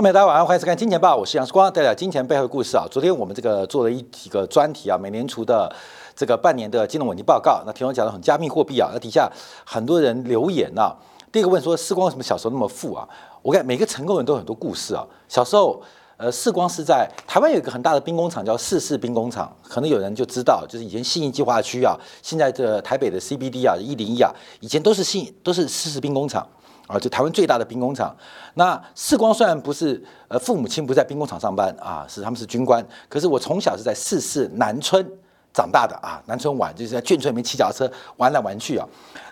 朋友们，大家晚上好，欢迎收看《金钱报》，我是杨世光，带来金钱背后的故事啊。昨天我们这个做了一几个专题啊，美联储的这个半年的金融稳定报告。那听我讲了很加密货币啊，那底下很多人留言啊。第一个问说，世光为什么小时候那么富啊？我看每个成功人都有很多故事啊。小时候，呃，世光是在台湾有一个很大的兵工厂，叫四四兵工厂，可能有人就知道，就是以前信义计划区啊，现在这台北的 CBD 啊，一零一啊，以前都是信都是四四兵工厂。啊，就台湾最大的兵工厂。那世光虽然不是呃父母亲不在兵工厂上班啊，是他们是军官。可是我从小是在四四南村长大的啊，南村玩就是在眷村里面骑脚车玩来玩去啊。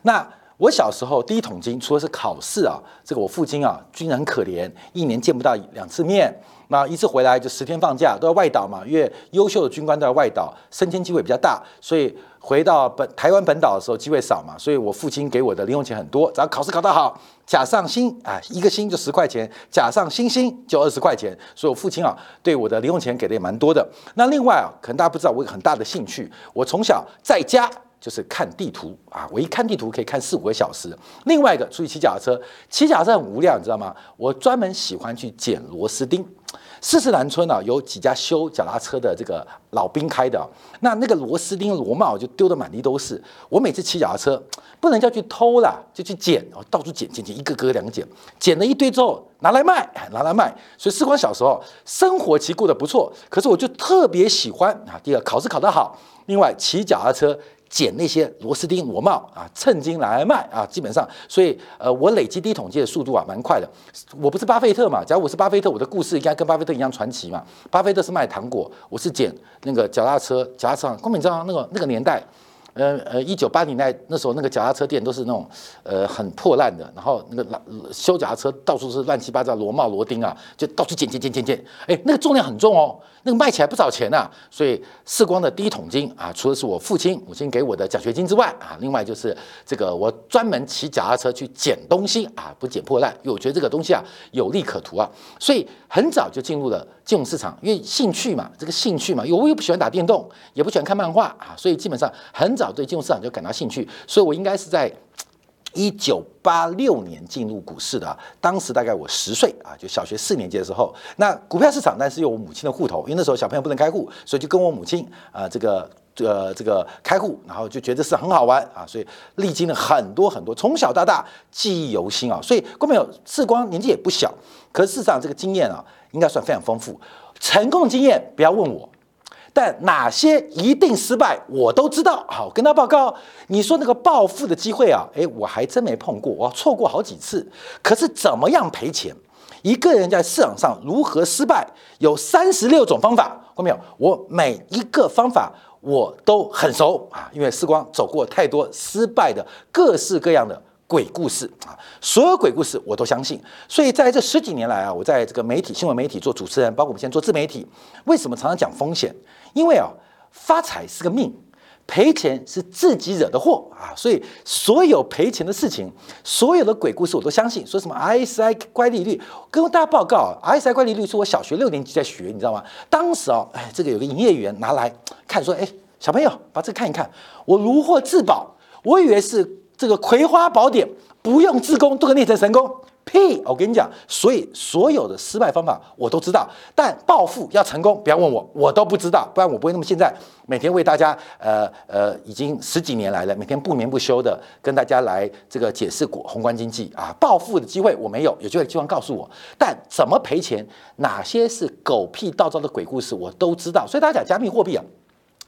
那我小时候第一桶金，除了是考试啊，这个我父亲啊军人很可怜，一年见不到两次面。那一次回来就十天放假，都要外岛嘛，因为优秀的军官都要外岛，升迁机会比较大，所以回到本台湾本岛的时候机会少嘛，所以我父亲给我的零用钱很多，只要考试考得好，加上星啊，一个星就十块钱，加上星星就二十块钱，所以我父亲啊对我的零用钱给的也蛮多的。那另外啊，可能大家不知道，我有很大的兴趣，我从小在家就是看地图啊，我一看地图可以看四五个小时。另外一个出去骑脚踏车，骑脚踏车很无聊，你知道吗？我专门喜欢去捡螺丝钉。四四南村啊，有几家修脚踏车的这个老兵开的，那那个螺丝钉、螺帽就丢得满地都是。我每次骑脚踏车，不能叫去偷啦，就去捡，哦，到处捡捡捡，一个个两个捡，捡了一堆之后拿来卖，拿来卖。所以四光小时候生活其实过得不错，可是我就特别喜欢啊，第二考试考得好，另外骑脚踏车。捡那些螺丝钉、螺帽啊，趁金来卖啊，基本上，所以呃，我累积低统计的速度啊，蛮快的。我不是巴菲特嘛，假如我是巴菲特，我的故事应该跟巴菲特一样传奇嘛。巴菲特是卖糖果，我是捡那个脚踏车，脚踏车。光明知道那个那个年代。呃呃，一九八零年代那时候，那个脚踏车店都是那种呃很破烂的，然后那个修脚踏车到处是乱七八糟螺帽螺钉啊，就到处捡捡捡捡捡，哎，那个重量很重哦，那个卖起来不少钱呐。所以世光的第一桶金啊，除了是我父亲母亲给我的奖学金之外啊，另外就是这个我专门骑脚踏车去捡东西啊，不捡破烂，因为我觉得这个东西啊有利可图啊，所以很早就进入了金融市场，因为兴趣嘛，这个兴趣嘛，我又不喜欢打电动，也不喜欢看漫画啊，所以基本上很早。对金融市场就感到兴趣，所以我应该是在一九八六年进入股市的。当时大概我十岁啊，就小学四年级的时候。那股票市场，但是有我母亲的户头，因为那时候小朋友不能开户，所以就跟我母亲啊，这个呃这个开户，然后就觉得是很好玩啊，所以历经了很多很多，从小到大记忆犹新啊。所以郭朋友，志光年纪也不小，可是事实上这个经验啊，应该算非常丰富。成功经验不要问我。但哪些一定失败，我都知道。好，跟他报告。你说那个暴富的机会啊，诶，我还真没碰过，我错过好几次。可是怎么样赔钱？一个人在市场上如何失败，有三十六种方法。看没有？我每一个方法我都很熟啊，因为时光走过太多失败的各式各样的。鬼故事啊，所有鬼故事我都相信。所以在这十几年来啊，我在这个媒体、新闻媒体做主持人，包括我们现在做自媒体，为什么常常讲风险？因为啊，发财是个命，赔钱是自己惹的祸啊。所以所有赔钱的事情，所有的鬼故事我都相信。说什么 ISI 乖利率，跟大家报告 isi 乖利率是我小学六年级在学，你知道吗？当时啊，哎，这个有个营业员拿来看，说，哎，小朋友把这个看一看，我如获至宝，我以为是。这个葵花宝典不用自宫都可以练成神功，屁！我跟你讲，所以所有的失败方法我都知道，但暴富要成功，不要问我，我都不知道，不然我不会那么现在每天为大家，呃呃，已经十几年来了，每天不眠不休的跟大家来这个解释股宏观经济啊，暴富的机会我没有，有机会希望告诉我，但怎么赔钱，哪些是狗屁道招的鬼故事，我都知道，所以大家讲加密货币啊。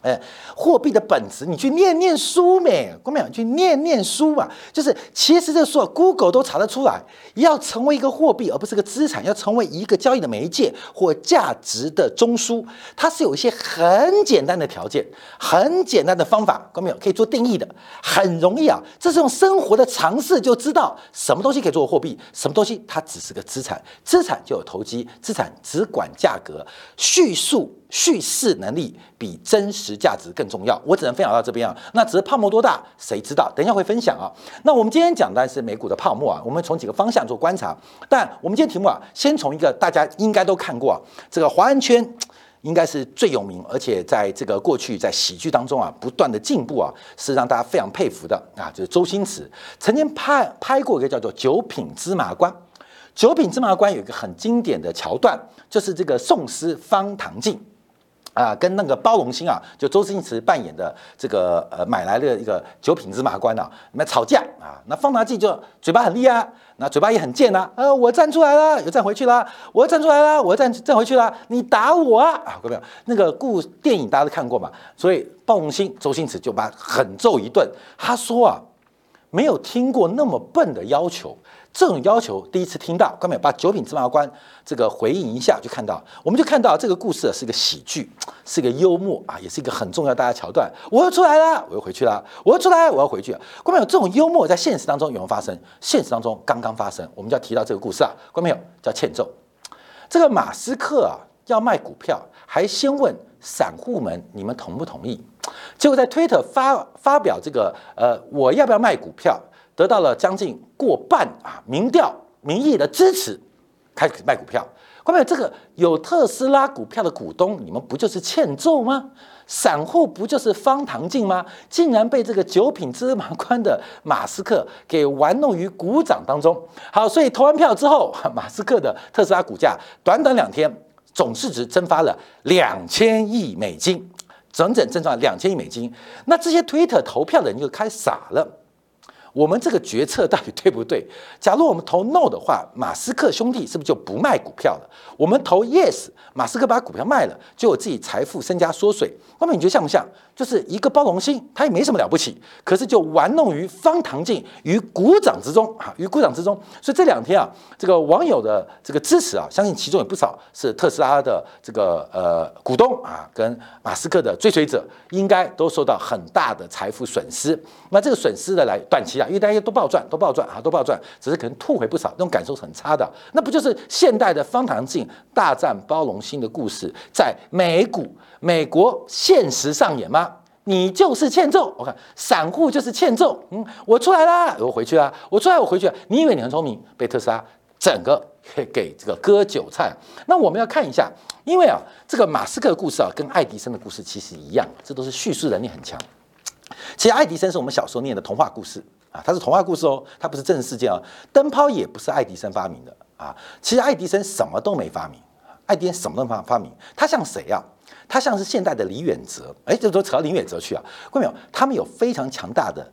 哎，货币的本质，你去念念书没？过没有？去念念书嘛。就是其实这书，Google 都查得出来。要成为一个货币，而不是个资产，要成为一个交易的媒介或价值的中枢，它是有一些很简单的条件，很简单的方法。过没有？可以做定义的，很容易啊。这是用生活的常识就知道什么东西可以做货币，什么东西它只是个资产。资产就有投机，资产只管价格，叙述。叙事能力比真实价值更重要。我只能分享到这边啊。那只是泡沫多大，谁知道？等一下会分享啊。那我们今天讲的是美股的泡沫啊。我们从几个方向做观察。但我们今天题目啊，先从一个大家应该都看过啊，这个华人圈应该是最有名，而且在这个过去在喜剧当中啊不断的进步啊，是让大家非常佩服的啊。就是周星驰曾经拍拍过一个叫做《九品芝麻官》。九品芝麻官有一个很经典的桥段，就是这个宋诗方唐镜。啊，跟那个包龙星啊，就周星驰扮演的这个呃买来的一个九品芝麻官啊，你们吵架啊，那方唐镜就嘴巴很厉害，那嘴巴也很贱呐，呃，我站出来了，又站回去了，我站出来了，我站站回去了，你打我啊，啊，各位朋友那个故电影大家都看过嘛，所以包龙星周星驰就把狠揍一顿，他说啊，没有听过那么笨的要求。这种要求第一次听到，官们把九品芝麻官这个回应一下，就看到，我们就看到这个故事是一个喜剧，是一个幽默啊，也是一个很重要大家桥段。我又出来了，我又回去了，我又出来，我要回去。官们有这种幽默在现实当中有没有发生？现实当中刚刚发生，我们就要提到这个故事啊。官们有叫欠揍，这个马斯克啊要卖股票，还先问散户们你们同不同意？结果在推特发发表这个呃我要不要卖股票？得到了将近过半啊民调民意的支持，开始卖股票。各位，这个有特斯拉股票的股东，你们不就是欠揍吗？散户不就是方唐镜吗？竟然被这个九品芝麻官的马斯克给玩弄于股掌当中。好，所以投完票之后，马斯克的特斯拉股价短短两天总市值蒸发了两千亿美金，整整蒸发两千亿美金。那这些推特投票的人就开傻了。我们这个决策到底对不对？假如我们投 no 的话，马斯克兄弟是不是就不卖股票了？我们投 yes，马斯克把股票卖了，就有自己财富身家缩水。外面你觉得像不像？就是一个包容心，他也没什么了不起，可是就玩弄于方唐镜于股掌之中啊，于股掌之中。所以这两天啊，这个网友的这个支持啊，相信其中有不少是特斯拉的这个呃股东啊，跟马斯克的追随者，应该都受到很大的财富损失。那这个损失的来短期因为大家都暴赚，都暴赚啊，都暴赚，只是可能吐回不少，那种感受是很差的。那不就是现代的方唐镜大战包容心的故事，在美股？美国现实上演吗？你就是欠揍。我看散户就是欠揍。嗯，我出来啦，我回去啦。我出来，我回去。你以为你很聪明，被特斯拉整个给这个割韭菜？那我们要看一下，因为啊，这个马斯克的故事啊，跟爱迪生的故事其实一样，这都是叙事能力很强。其实爱迪生是我们小时候念的童话故事啊，它是童话故事哦，它不是真实事件哦。灯泡也不是爱迪生发明的啊。其实爱迪生什么都没发明，爱迪生什么都没发明，他像谁啊？他像是现代的李远哲，哎，这都扯到李远哲去啊？看到没有？他们有非常强大的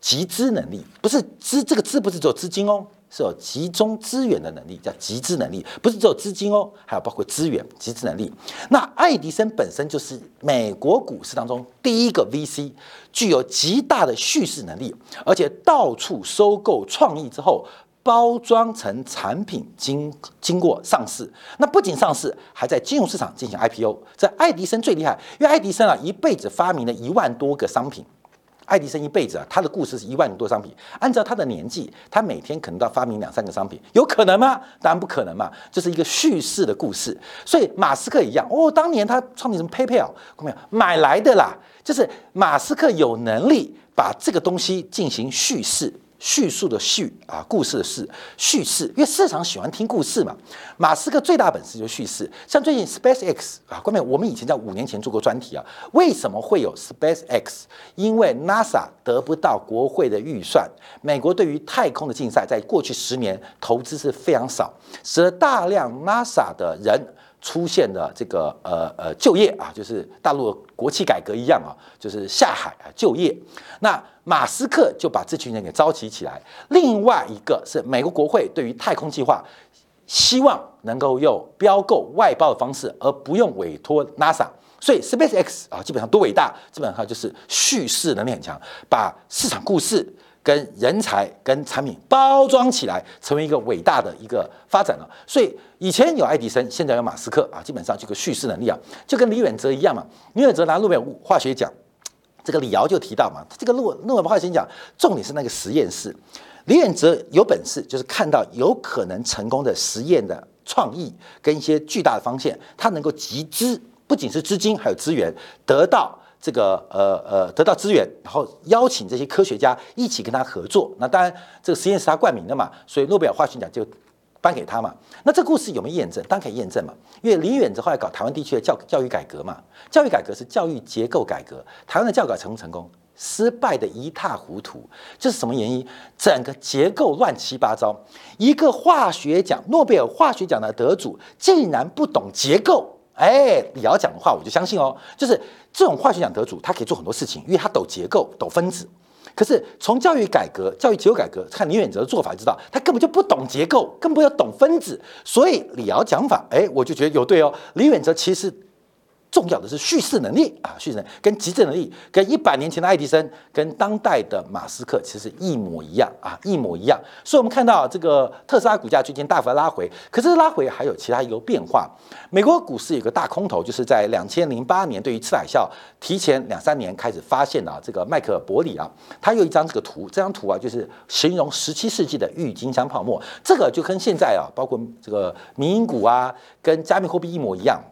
集资能力，不是资这个资不是只有资金哦，是有集中资源的能力，叫集资能力，不是只有资金哦，还有包括资源集资能力。那爱迪生本身就是美国股市当中第一个 VC，具有极大的叙事能力，而且到处收购创意之后。包装成产品，经经过上市，那不仅上市，还在金融市场进行 IPO。这爱迪生最厉害，因为爱迪生啊，一辈子发明了一万多个商品。爱迪生一辈子啊，他的故事是一万多商品。按照他的年纪，他每天可能都要发明两三个商品，有可能吗？当然不可能嘛，这是一个叙事的故事。所以马斯克一样，哦，当年他创立什么 PayPal，看没有买来的啦，就是马斯克有能力把这个东西进行叙事。叙述的叙啊，故事的事，叙事，因为市场喜欢听故事嘛。马斯克最大本事就是叙事，像最近 SpaceX 啊，关面我们以前在五年前做过专题啊，为什么会有 SpaceX？因为 NASA 得不到国会的预算，美国对于太空的竞赛，在过去十年投资是非常少，使得大量 NASA 的人。出现的这个呃呃就业啊，就是大陆国企改革一样啊，就是下海啊就业。那马斯克就把这群人给召集起来。另外一个是美国国会对于太空计划，希望能够用标购外包的方式，而不用委托 NASA。所以 SpaceX 啊，基本上多伟大，基本上就是叙事能力很强，把市场故事。跟人才、跟产品包装起来，成为一个伟大的一个发展了。所以以前有爱迪生，现在有马斯克啊，基本上这个叙事能力啊，就跟李远哲一样嘛。李远哲拿诺贝尔化学奖，这个李敖就提到嘛，这个诺诺贝尔化学奖重点是那个实验室。李远哲有本事，就是看到有可能成功的实验的创意跟一些巨大的方向，他能够集资，不仅是资金，还有资源得到。这个呃呃得到资源，然后邀请这些科学家一起跟他合作。那当然，这个实验是他冠名的嘛，所以诺贝尔化学奖就颁给他嘛。那这故事有没有验证？当然可以验证嘛，因为李远哲后来搞台湾地区的教教育改革嘛，教育改革是教育结构改革。台湾的教改成不成功？失败的一塌糊涂，这是什么原因？整个结构乱七八糟。一个化学奖，诺贝尔化学奖的得主竟然不懂结构。哎，李敖讲的话我就相信哦，就是这种化学奖得主，他可以做很多事情，因为他懂结构、懂分子。可是从教育改革、教育结构改革看李远哲的做法，知道他根本就不懂结构，更不要懂分子。所以李敖讲法，哎，我就觉得有对哦。李远哲其实。重要的是叙事能力啊，叙事能力跟集智能力，跟一百年前的爱迪生，跟当代的马斯克其实一模一样啊，一模一样。所以，我们看到这个特斯拉股价最近大幅拉回，可是拉回还有其他一个变化。美国股市有个大空头，就是在两千零八年对于次海啸提前两三年开始发现啊，这个麦克伯里啊，他有一张这个图，这张图啊就是形容十七世纪的郁金香泡沫，这个就跟现在啊，包括这个民营股啊，跟加密货币一模一样。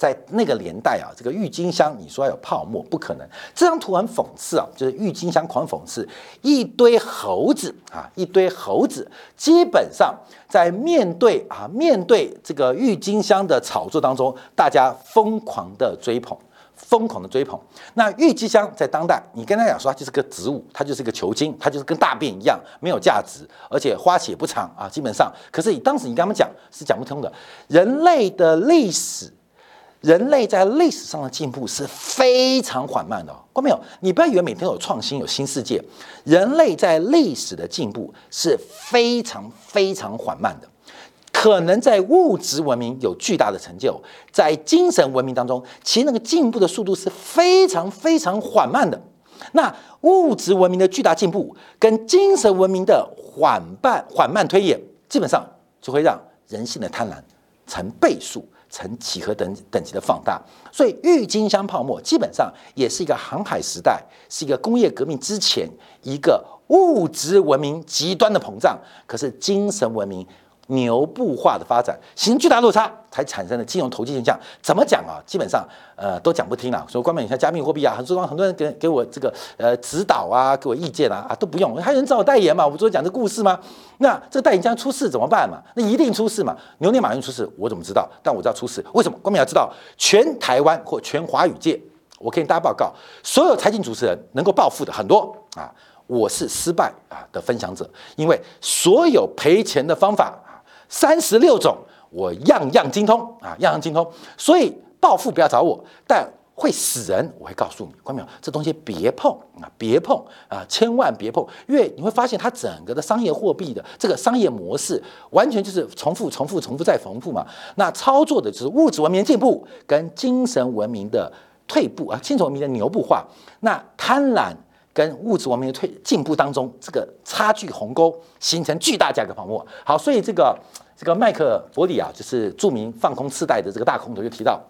在那个年代啊，这个郁金香，你说有泡沫不可能。这张图很讽刺啊，就是郁金香狂讽刺，一堆猴子啊，一堆猴子，基本上在面对啊面对这个郁金香的炒作当中，大家疯狂的追捧，疯狂的追捧。那郁金香在当代，你跟他讲说它就是个植物，它就是个球茎，它就是跟大便一样没有价值，而且花期也不长啊，基本上。可是你当时你跟他们讲是讲不通的，人类的历史。人类在历史上的进步是非常缓慢的，看到没有？你不要以为每天有创新、有新世界。人类在历史的进步是非常非常缓慢的，可能在物质文明有巨大的成就，在精神文明当中，其实那个进步的速度是非常非常缓慢的。那物质文明的巨大进步跟精神文明的缓慢缓慢推演，基本上就会让人性的贪婪成倍数。成几何等等级的放大，所以郁金香泡沫基本上也是一个航海时代，是一个工业革命之前一个物质文明极端的膨胀，可是精神文明。牛步化的发展形成巨大落差，才产生了金融投机现象。怎么讲啊？基本上，呃，都讲不听了。说关门，你像加密货币啊，很多很多人给给我这个呃指导啊，给我意见啊，啊都不用，还有人找我代言嘛？我不是讲这故事吗？那这个代言将出事怎么办嘛？那一定出事嘛？牛年马云出事，我怎么知道？但我知道出事，为什么？关门要知道，全台湾或全华语界，我给大家报告，所有财经主持人能够暴富的很多啊，我是失败啊的分享者，因为所有赔钱的方法。三十六种，我样样精通啊，样样精通。所以暴富不要找我，但会死人，我会告诉你，关没有？这东西别碰啊，别碰啊，千万别碰，因为你会发现它整个的商业货币的这个商业模式，完全就是重复、重复、重复再重复嘛。那操作的就是物质文明进步跟精神文明的退步啊，精神文明的牛步化。那贪婪。跟物质文明的退进步当中，这个差距鸿沟形成巨大价格泡沫。好，所以这个这个麦克伯里啊，就是著名放空次贷的这个大空头，就提到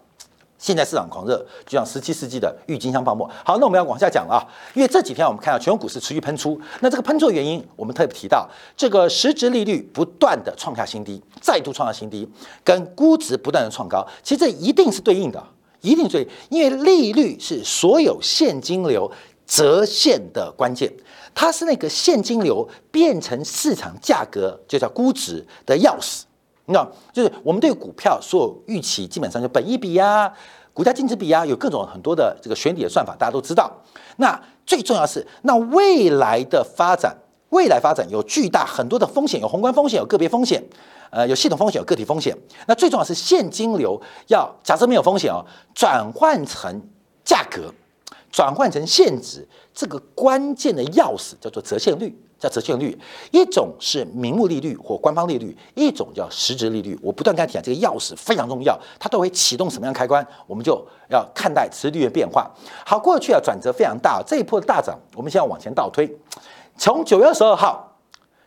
现在市场狂热，就像十七世纪的郁金香泡沫。好，那我们要往下讲啊，因为这几天我们看到全球股市持续喷出，那这个喷出的原因，我们特别提到这个实质利率不断的创下新低，再度创下新低，跟估值不断的创高，其实这一定是对应的，一定对，因为利率是所有现金流。折现的关键，它是那个现金流变成市场价格，就叫估值的钥匙。你知道，就是我们对股票所有预期，基本上就本益比呀、股价净值比呀，有各种很多的这个选底的算法，大家都知道。那最重要是，那未来的发展，未来发展有巨大很多的风险，有宏观风险，有个别风险，呃，有系统风险，有个体风险。那最重要是现金流要假设没有风险哦，转换成价格。转换成现值，这个关键的钥匙叫做折现率，叫折现率。一种是名目利率或官方利率，一种叫实质利率。我不断跟他讲，这个钥匙非常重要，它都会启动什么样开关，我们就要看待持率的变化。好，过去啊转折非常大，这一波的大涨，我们现在往前倒推，从九月十二号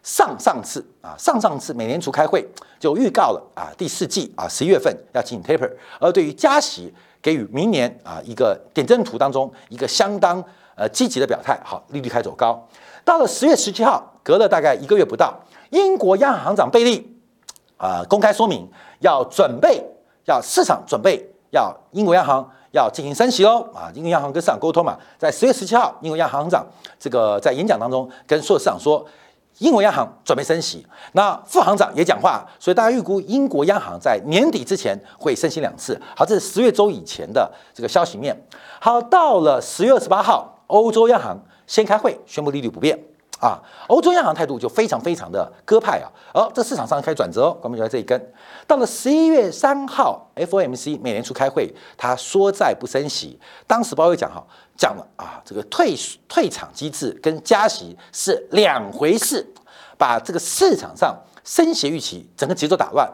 上上次啊上上次美联储开会就预告了啊第四季啊十一月份要进行 taper，而对于加息。给予明年啊一个点阵图当中一个相当呃积极的表态，好，利率开走高。到了十月十七号，隔了大概一个月不到，英国央行行长贝利啊公开说明要准备要市场准备要英国央行要进行升息喽啊，英国央行跟市场沟通嘛，在十月十七号，英国央行行长这个在演讲当中跟所有市场说。英国央行准备升息，那副行长也讲话，所以大家预估英国央行在年底之前会升息两次。好，这是十月周以前的这个消息面。好，到了十月二十八号，欧洲央行先开会宣布利率不变。啊，欧洲央行态度就非常非常的鸽派啊，而这市场上开始转折哦，关门就在这一根。到了十一月三号，FOMC 美联储开会，他说在不升息。当时鲍威讲哈，讲了啊，这个退退场机制跟加息是两回事，把这个市场上升息预期整个节奏打乱。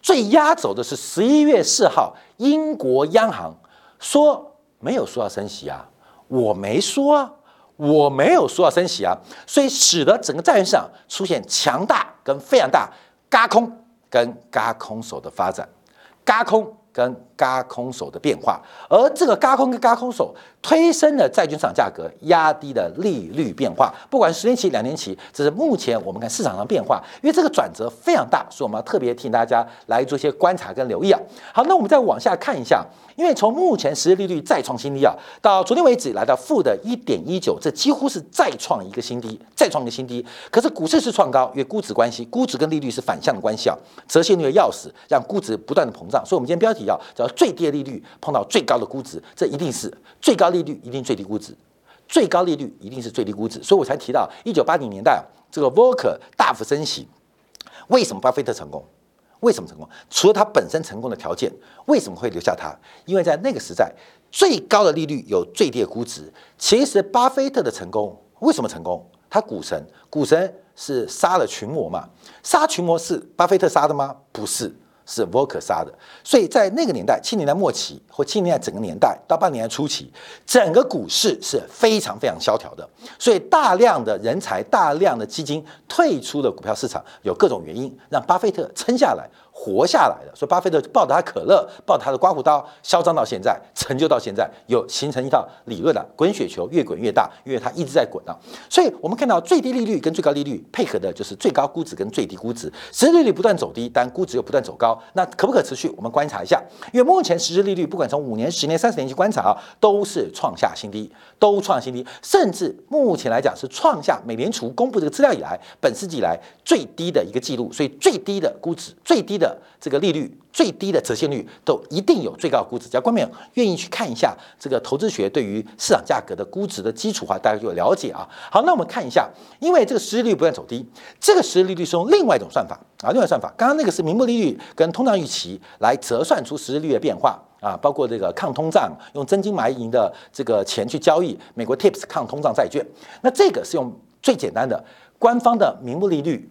最压轴的是十一月四号，英国央行说没有说要升息啊，我没说啊。我没有说要升息啊，所以使得整个债券市场出现强大跟非常大嘎空跟嘎空手的发展，嘎空跟嘎空手的变化，而这个嘎空跟嘎空手推升了债券市场价格，压低了利率变化，不管十年期、两年期，这是目前我们看市场上变化，因为这个转折非常大，所以我们要特别替大家来做一些观察跟留意啊。好，那我们再往下看一下。因为从目前实际利率再创新低啊，到昨天为止来到负的一点一九，这几乎是再创一个新低，再创一个新低。可是股市是创高，因为估值关系，估值跟利率是反向的关系啊，折现率的钥匙让估值不断的膨胀。所以，我们今天标题要叫最低的利率碰到最高的估值，这一定是最高利率一定最低估值，最高利率一定是最低估值。所以我才提到一九八零年代这个 Volcker 大幅升息，为什么巴菲特成功？为什么成功？除了他本身成功的条件，为什么会留下他？因为在那个时代，最高的利率有最低的估值。其实，巴菲特的成功为什么成功？他股神，股神是杀了群魔嘛？杀群魔是巴菲特杀的吗？不是。是 Volcker 杀的，所以在那个年代，七年代末期或七年代整个年代到八年代初期，整个股市是非常非常萧条的，所以大量的人才、大量的基金退出了股票市场，有各种原因让巴菲特撑下来。活下来的，所以巴菲特抱着他可乐，抱着他的刮胡刀，嚣张到现在，成就到现在，有形成一套理论的滚雪球，越滚越大，因为它一直在滚啊。所以我们看到最低利率跟最高利率配合的就是最高估值跟最低估值，实际利率不断走低，但估值又不断走高，那可不可持续？我们观察一下，因为目前实质利率不管从五年、十年、三十年去观察啊，都是创下新低，都创新低，甚至目前来讲是创下美联储公布这个资料以来，本世纪以来最低的一个记录，所以最低的估值，最低的。的这个利率最低的折现率都一定有最高估值。只要观众愿意去看一下这个投资学对于市场价格的估值的基础化，大家就有了解啊。好，那我们看一下，因为这个实际利率不断走低，这个实际利率是用另外一种算法啊，另外算法。刚刚那个是名目利率跟通胀预期来折算出实际利率的变化啊，包括这个抗通胀用真金白银的这个钱去交易美国 TIPS 抗通胀债券。那这个是用最简单的官方的名目利率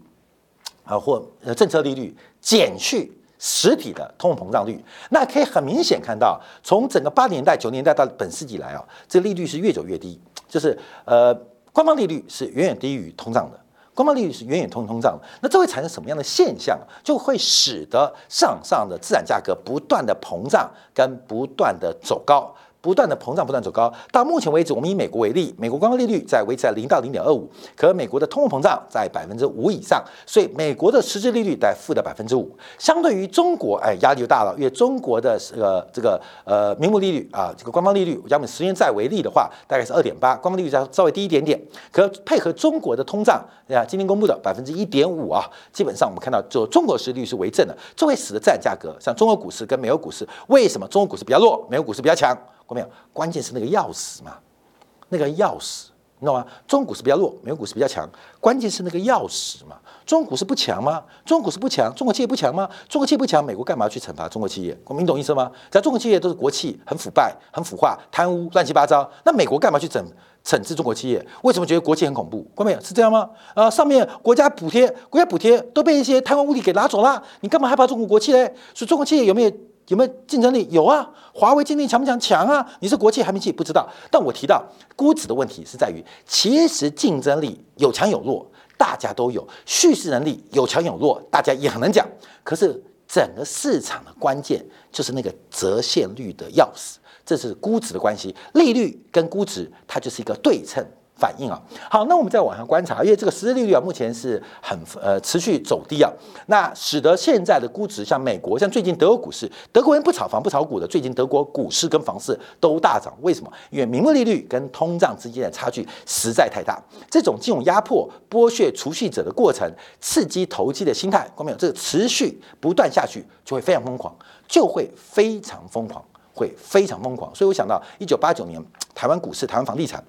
啊，或呃政策利率减去。实体的通货膨胀率，那可以很明显看到，从整个八年代、九年代到本世纪来啊，这利率是越走越低，就是呃，官方利率是远远低于通胀的，官方利率是远远通通胀的。那这会产生什么样的现象？就会使得上上的资产价格不断的膨胀跟不断的走高。不断的膨胀，不断走高。到目前为止，我们以美国为例，美国官方利率在维持在零到零点二五，可美国的通货膨胀在百分之五以上，所以美国的实质利率在负的百分之五。相对于中国，哎，压力就大了，因为中国的这个这个呃名目利率啊，这个官方利率，我们十年债为例的话，大概是二点八，官方利率再稍微低一点点。可配合中国的通胀，啊，今天公布的百分之一点五啊，基本上我们看到，就中国实际利率是为正的，这会使得资产价格，像中国股市跟美国股市，为什么中国股市比较弱，美国股市比较强？没有，关键是那个钥匙嘛，那个钥匙，你知道吗？中国股市比较弱，美国股市比较强，关键是那个钥匙嘛。中国股市不强吗？中国股市不强，中国企业不强吗？中国企业不强，美国干嘛去惩罚中国企业？我们懂意思吗？在中国企业都是国企，很腐败、很腐化、贪污、乱七八糟。那美国干嘛去整惩治中国企业？为什么觉得国企很恐怖？关没？是这样吗？啊，上面国家补贴，国家补贴都被一些贪官污吏给拿走了，你干嘛害怕中国国企嘞？所以中国企业有没有？有没有竞争力？有啊，华为竞争力强不强？强啊！你是国际还没进，不知道。但我提到估值的问题是在于，其实竞争力有强有弱，大家都有；叙事能力有强有弱，大家也很能讲。可是整个市场的关键就是那个折现率的钥匙，这是估值的关系。利率跟估值，它就是一个对称。反应啊，好，那我们再往上观察，因为这个实质利率啊，目前是很呃持续走低啊，那使得现在的估值，像美国，像最近德国股市，德国人不炒房不炒股的，最近德国股市跟房市都大涨，为什么？因为名目利率跟通胀之间的差距实在太大，这种金融压迫、剥削储蓄者的过程，刺激投机的心态，看没有？这个持续不断下去，就会非常疯狂，就会非常疯狂，会非常疯狂。所以我想到一九八九年台湾股市、台湾房地产。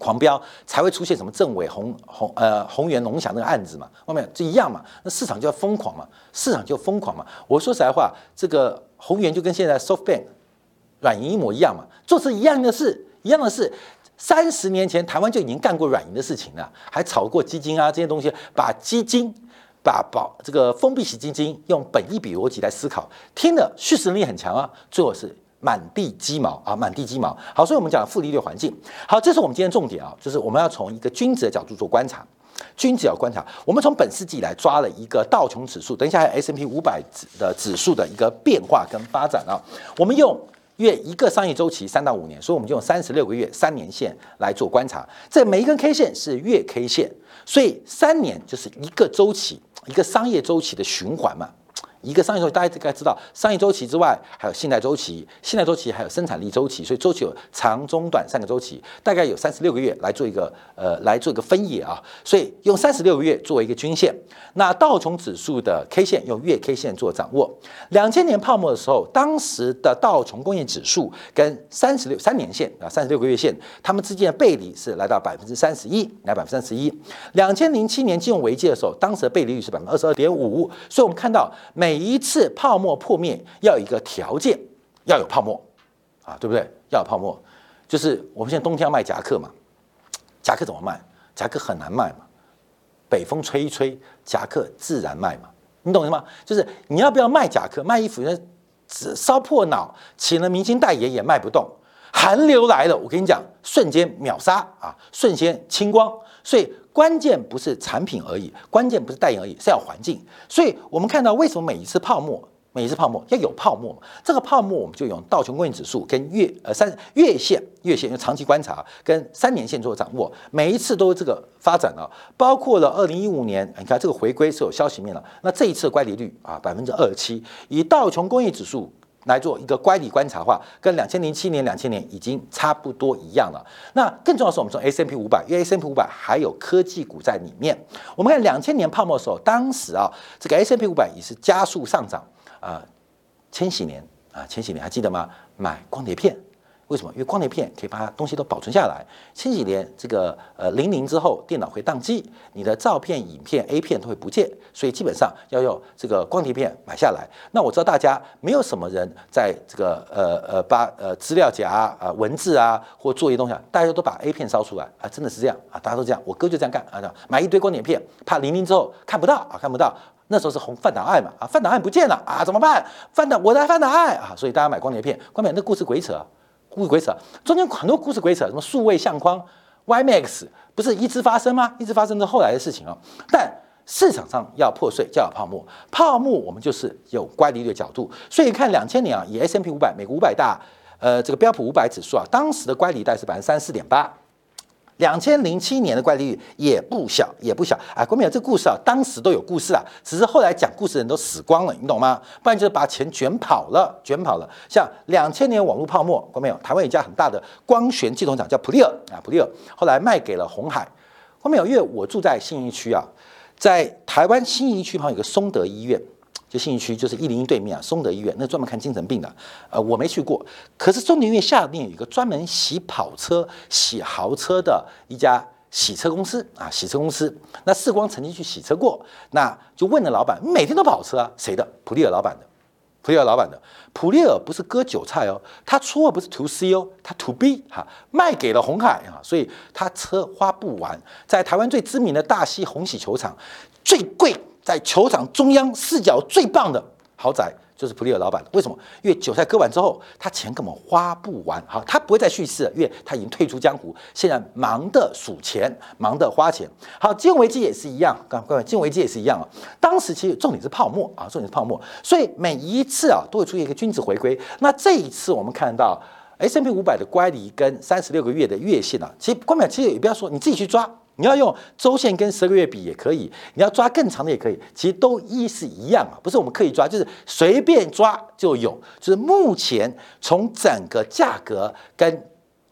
狂飙，才会出现什么政委宏宏呃宏源龙翔那个案子嘛，外面这一样嘛，那市场就要疯狂嘛，市场就疯狂嘛。我说实在话，这个宏源就跟现在 SoftBank 软银一模一样嘛，做是一样的事，一样的事。三十年前台湾就已经干过软银的事情了，还炒过基金啊这些东西，把基金把保这个封闭式基金用本一比逻辑来思考，听的叙事能力很强啊，最后是。满地鸡毛啊，满地鸡毛。好，所以我们讲负利率环境。好，这是我们今天重点啊，就是我们要从一个均值的角度做观察。均值要观察，我们从本世纪来抓了一个道琼指数，等一下还有 S M P 五百指的指数的一个变化跟发展啊。我们用月一个商业周期三到五年，所以我们就用三十六个月三年线来做观察。这每一根 K 线是月 K 线，所以三年就是一个周期，一个商业周期的循环嘛。一个商业周期，大家应该知道，商业周期之外还有信贷周期，信贷周期还有生产力周期，所以周期有长、中、短三个周期，大概有三十六个月来做一个呃来做一个分野啊。所以用三十六个月作为一个均线，那道琼指数的 K 线用月 K 线做掌握。两千年泡沫的时候，当时的道琼工业指数跟三十六三年线啊三十六个月线，它们之间的背离是来到百分之三十一，来百分之三十一。两千零七年金融危机的时候，当时的背离率是百分之二十二点五，所以我们看到每每一次泡沫破灭要有一个条件，要有泡沫啊，对不对？要有泡沫，就是我们现在冬天要卖夹克嘛，夹克怎么卖？夹克很难卖嘛，北风吹一吹，夹克自然卖嘛，你懂什么？就是你要不要卖夹克？卖衣服，那烧破脑，请了明星代言也卖不动。寒流来了，我跟你讲，瞬间秒杀啊，瞬间清光。所以关键不是产品而已，关键不是代言而已，是要环境。所以我们看到为什么每一次泡沫，每一次泡沫要有泡沫，这个泡沫我们就用道琼工业指数跟月呃三月线月线用长期观察跟三年线做掌握，每一次都这个发展了，包括了二零一五年，你看这个回归是有消息面了，那这一次乖离率啊百分之二十七，以道琼工业指数。来做一个乖离观察的话，跟两千零七年、两千年已经差不多一样了。那更重要的是，我们从 S M P 五百，因为 S M P 五百还有科技股在里面。我们看两千年泡沫的时候，当时啊，这个 S M P 五百也是加速上涨啊。千禧年啊，千禧年还记得吗？买光碟片。为什么？因为光碟片可以把东西都保存下来。前几年这个呃零零之后，电脑会宕机，你的照片、影片、A 片都会不见，所以基本上要用这个光碟片买下来。那我知道大家没有什么人在这个呃呃把呃资料夹啊、文字啊或做一些东西，大家都把 A 片烧出来啊，真的是这样啊，大家都这样。我哥就这样干啊，买一堆光碟片，怕零零之后看不到啊，看不到。那时候是红范档案嘛啊，范档案不见了啊，怎么办？范档我的范档案啊，所以大家买光碟片，光碟片那故事鬼扯。故事鬼扯，中间很多故事鬼扯，什么数位相框、YMAX，不是一直发生吗？一直发生是后来的事情啊。但市场上要破碎，就要泡沫。泡沫我们就是有乖离的角度，所以看两千年啊，以 S M P 五百，美国五百大，呃，这个标普五百指数啊，当时的乖离带是百分之三四点八。两千零七年的怪利率也不小，也不小啊！国民这故事啊，当时都有故事啊，只是后来讲故事的人都死光了，你懂吗？不然就是把钱卷跑了，卷跑了。像两千年网络泡沫，国民台湾一家很大的光学系统厂叫普利尔啊，普利尔后来卖给了红海。国民因为我住在新营区啊，在台湾新营区旁有个松德医院。就信义区，就是一零一对面啊，松德医院，那专门看精神病的。呃，我没去过，可是松德医院下面有一个专门洗跑车、洗豪车的一家洗车公司啊，洗车公司。那世光曾经去洗车过，那就问了老板，每天都跑车啊，谁的？普利尔老板的，普利尔老板的。普利尔不是割韭菜哦，他出货不是图 C 哦，他图 B 哈，卖给了红海啊，所以他车花不完，在台湾最知名的大溪红喜球场最贵。在球场中央视角最棒的豪宅就是普利尔老板为什么？因为韭菜割完之后，他钱根本花不完。好，他不会再续了，因为他已经退出江湖，现在忙的数钱，忙的花钱。好，金融危机也是一样，刚各位，金融危机也是一样啊。当时其实重点是泡沫啊，重点是泡沫，所以每一次啊都会出现一个均值回归。那这一次我们看到 S M P 五百的乖离跟三十六个月的月线啊，其实关表其实也不要说，你自己去抓。你要用周线跟十个月比也可以，你要抓更长的也可以，其实都一是一样啊，不是我们刻意抓，就是随便抓就有。就是目前从整个价格跟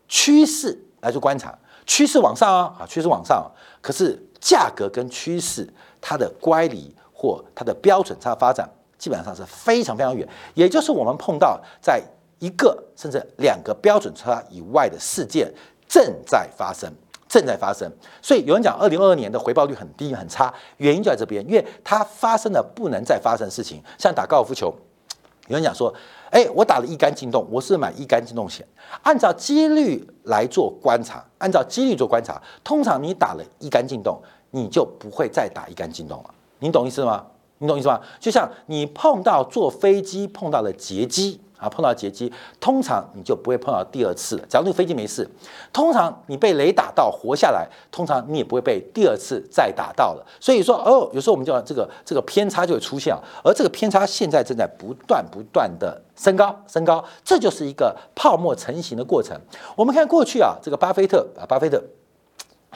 趋势来做观察，趋势往上啊，啊，趋势往上，可是价格跟趋势它的乖离或它的标准差发展基本上是非常非常远，也就是我们碰到在一个甚至两个标准差以外的事件正在发生。正在发生。所以有人讲二零二二年的回报率很低很差，原因就在这边，因为它发生了不能再发生的事情，像打高尔夫球，有人讲说，哎，我打了一杆进洞，我是买一杆进洞险，按照几率来做观察，按照几率做观察，通常你打了一杆进洞，你就不会再打一杆进洞了，你懂意思吗？你懂意思吗？就像你碰到坐飞机碰到了劫机啊，碰到劫机，通常你就不会碰到第二次。假如那飞机没事，通常你被雷打到活下来，通常你也不会被第二次再打到了。所以说，哦，有时候我们叫这个这个偏差就会出现，而这个偏差现在正在不断不断的升高升高，这就是一个泡沫成型的过程。我们看过去啊，这个巴菲特啊，巴菲特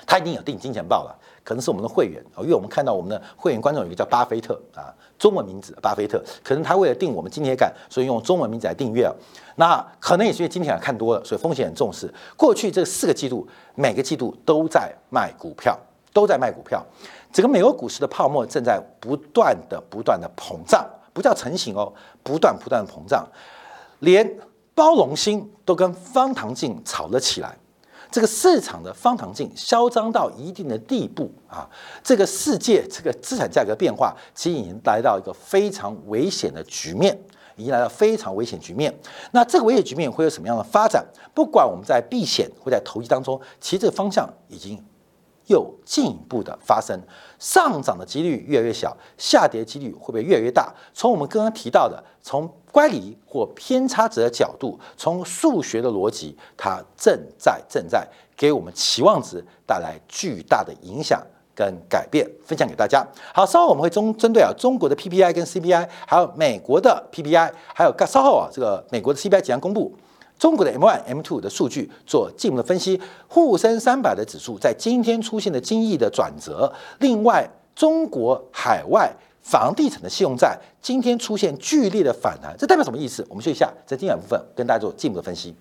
他已经有订金钱豹了。可能是我们的会员啊，因为我们看到我们的会员观众有一个叫巴菲特啊，中文名字巴菲特，可能他为了订我们今天感，所以用中文名字来订阅啊。那可能也是因为今天看多了，所以风险很重视。过去这四个季度，每个季度都在卖股票，都在卖股票。整个美国股市的泡沫正在不断的、不断的膨胀，不叫成型哦，不断不断的膨胀，连包容心都跟方唐镜吵了起来。这个市场的方糖镜嚣张到一定的地步啊！这个世界这个资产价格变化，其实已经来到一个非常危险的局面，已经来到非常危险局面。那这个危险局面会有什么样的发展？不管我们在避险或在投机当中，其实这个方向已经又进一步的发生，上涨的几率越来越小，下跌几率会不会越来越大？从我们刚刚提到的，从乖离或偏差值的角度，从数学的逻辑，它正在正在给我们期望值带来巨大的影响跟改变，分享给大家。好，稍后我们会中针对啊中国的 PPI 跟 CPI，还有美国的 PPI，还有稍后啊这个美国的 CPI 即将公布，中国的 M one、M two 的数据做进一步的分析。沪深三百的指数在今天出现了惊异的转折，另外中国海外。房地产的信用债今天出现剧烈的反弹，这代表什么意思？我们说一下，在今晚部分跟大家做进一步的分析。